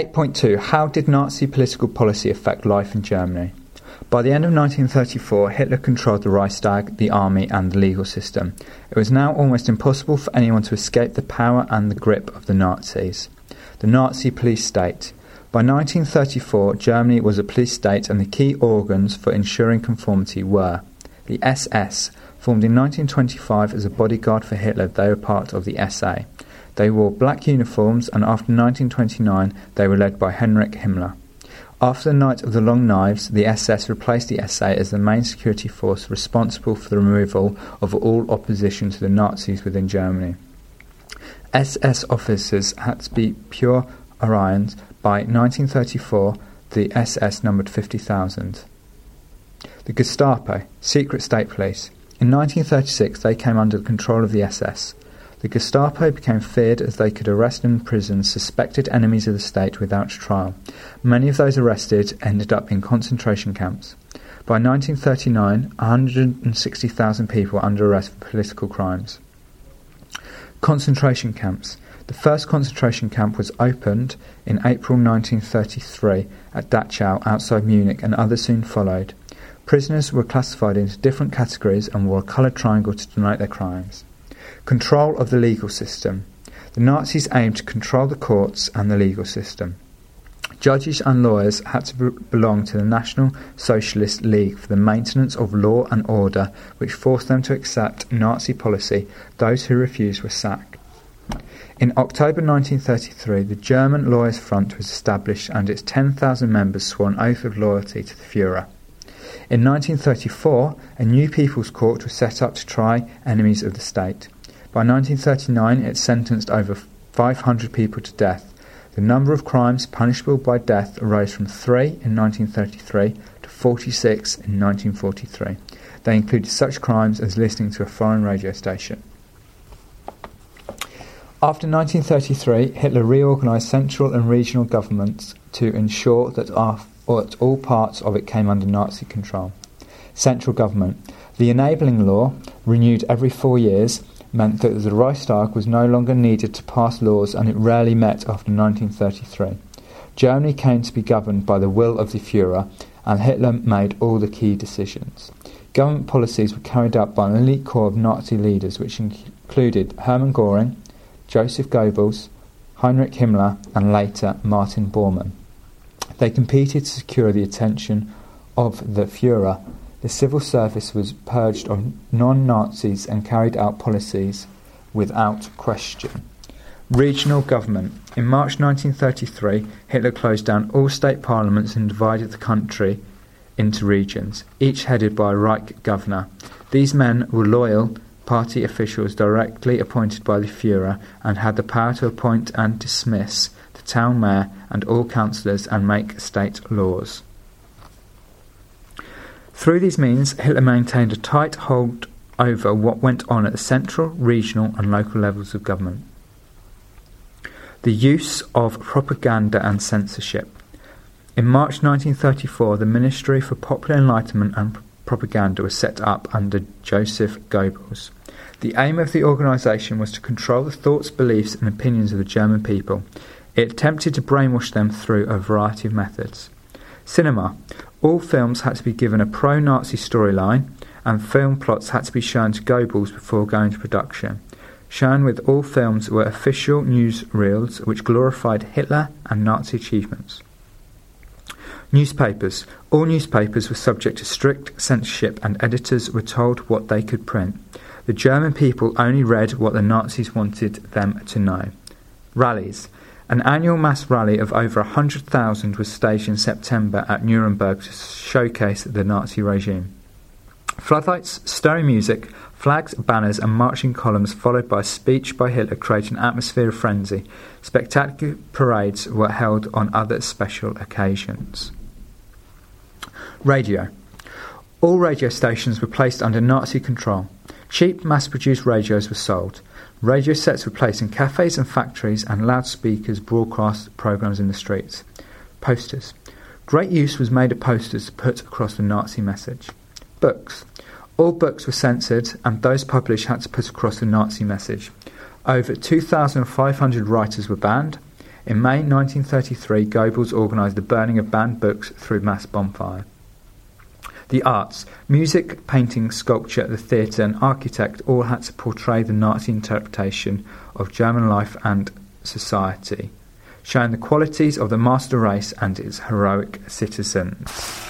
8.2 How did Nazi political policy affect life in Germany? By the end of 1934, Hitler controlled the Reichstag, the army, and the legal system. It was now almost impossible for anyone to escape the power and the grip of the Nazis. The Nazi police state. By 1934, Germany was a police state, and the key organs for ensuring conformity were the SS, formed in 1925 as a bodyguard for Hitler, they were part of the SA. They wore black uniforms, and after 1929, they were led by Heinrich Himmler. After the Night of the Long Knives, the SS replaced the SA as the main security force responsible for the removal of all opposition to the Nazis within Germany. SS officers had to be pure Aryans. By 1934, the SS numbered 50,000. The Gestapo, secret state police. In 1936, they came under the control of the SS. The Gestapo became feared as they could arrest and imprison suspected enemies of the state without trial. Many of those arrested ended up in concentration camps. By 1939, 160,000 people were under arrest for political crimes. Concentration camps. The first concentration camp was opened in April 1933 at Dachau outside Munich, and others soon followed. Prisoners were classified into different categories and wore a coloured triangle to denote their crimes. Control of the legal system. The Nazis aimed to control the courts and the legal system. Judges and lawyers had to be- belong to the National Socialist League for the maintenance of law and order, which forced them to accept Nazi policy. Those who refused were sacked. In October 1933, the German Lawyers' Front was established and its 10,000 members swore an oath of loyalty to the Fuhrer. In 1934, a new People's Court was set up to try enemies of the state. By 1939, it sentenced over 500 people to death. The number of crimes punishable by death rose from 3 in 1933 to 46 in 1943. They included such crimes as listening to a foreign radio station. After 1933, Hitler reorganized central and regional governments to ensure that all parts of it came under Nazi control. Central government. The enabling law, renewed every four years, meant that the Reichstag was no longer needed to pass laws and it rarely met after 1933. Germany came to be governed by the will of the Fuhrer, and Hitler made all the key decisions. Government policies were carried out by an elite corps of Nazi leaders, which included Hermann Göring, Joseph Goebbels, Heinrich Himmler, and later Martin Bormann. They competed to secure the attention of the Fuhrer. The civil service was purged of non Nazis and carried out policies without question. Regional government. In March 1933, Hitler closed down all state parliaments and divided the country into regions, each headed by a Reich governor. These men were loyal party officials directly appointed by the Fuhrer and had the power to appoint and dismiss the town mayor and all councillors and make state laws. Through these means, Hitler maintained a tight hold over what went on at the central, regional, and local levels of government. The use of propaganda and censorship. In March 1934, the Ministry for Popular Enlightenment and Propaganda was set up under Joseph Goebbels. The aim of the organisation was to control the thoughts, beliefs, and opinions of the German people. It attempted to brainwash them through a variety of methods. Cinema. All films had to be given a pro Nazi storyline, and film plots had to be shown to Goebbels before going to production. Shown with all films were official newsreels which glorified Hitler and Nazi achievements. Newspapers. All newspapers were subject to strict censorship, and editors were told what they could print. The German people only read what the Nazis wanted them to know. Rallies. An annual mass rally of over 100,000 was staged in September at Nuremberg to showcase the Nazi regime. Floodlights, stirring music, flags, banners, and marching columns, followed by a speech by Hitler, created an atmosphere of frenzy. Spectacular parades were held on other special occasions. Radio. All radio stations were placed under Nazi control. Cheap, mass produced radios were sold. Radio sets were placed in cafes and factories, and loudspeakers broadcast programs in the streets. Posters. Great use was made of posters to put across the Nazi message. Books. All books were censored, and those published had to put across the Nazi message. Over 2,500 writers were banned. In May 1933, Goebbels organised the burning of banned books through mass bonfire. The arts, music, painting, sculpture, the theatre, and architect all had to portray the Nazi interpretation of German life and society, showing the qualities of the master race and its heroic citizens.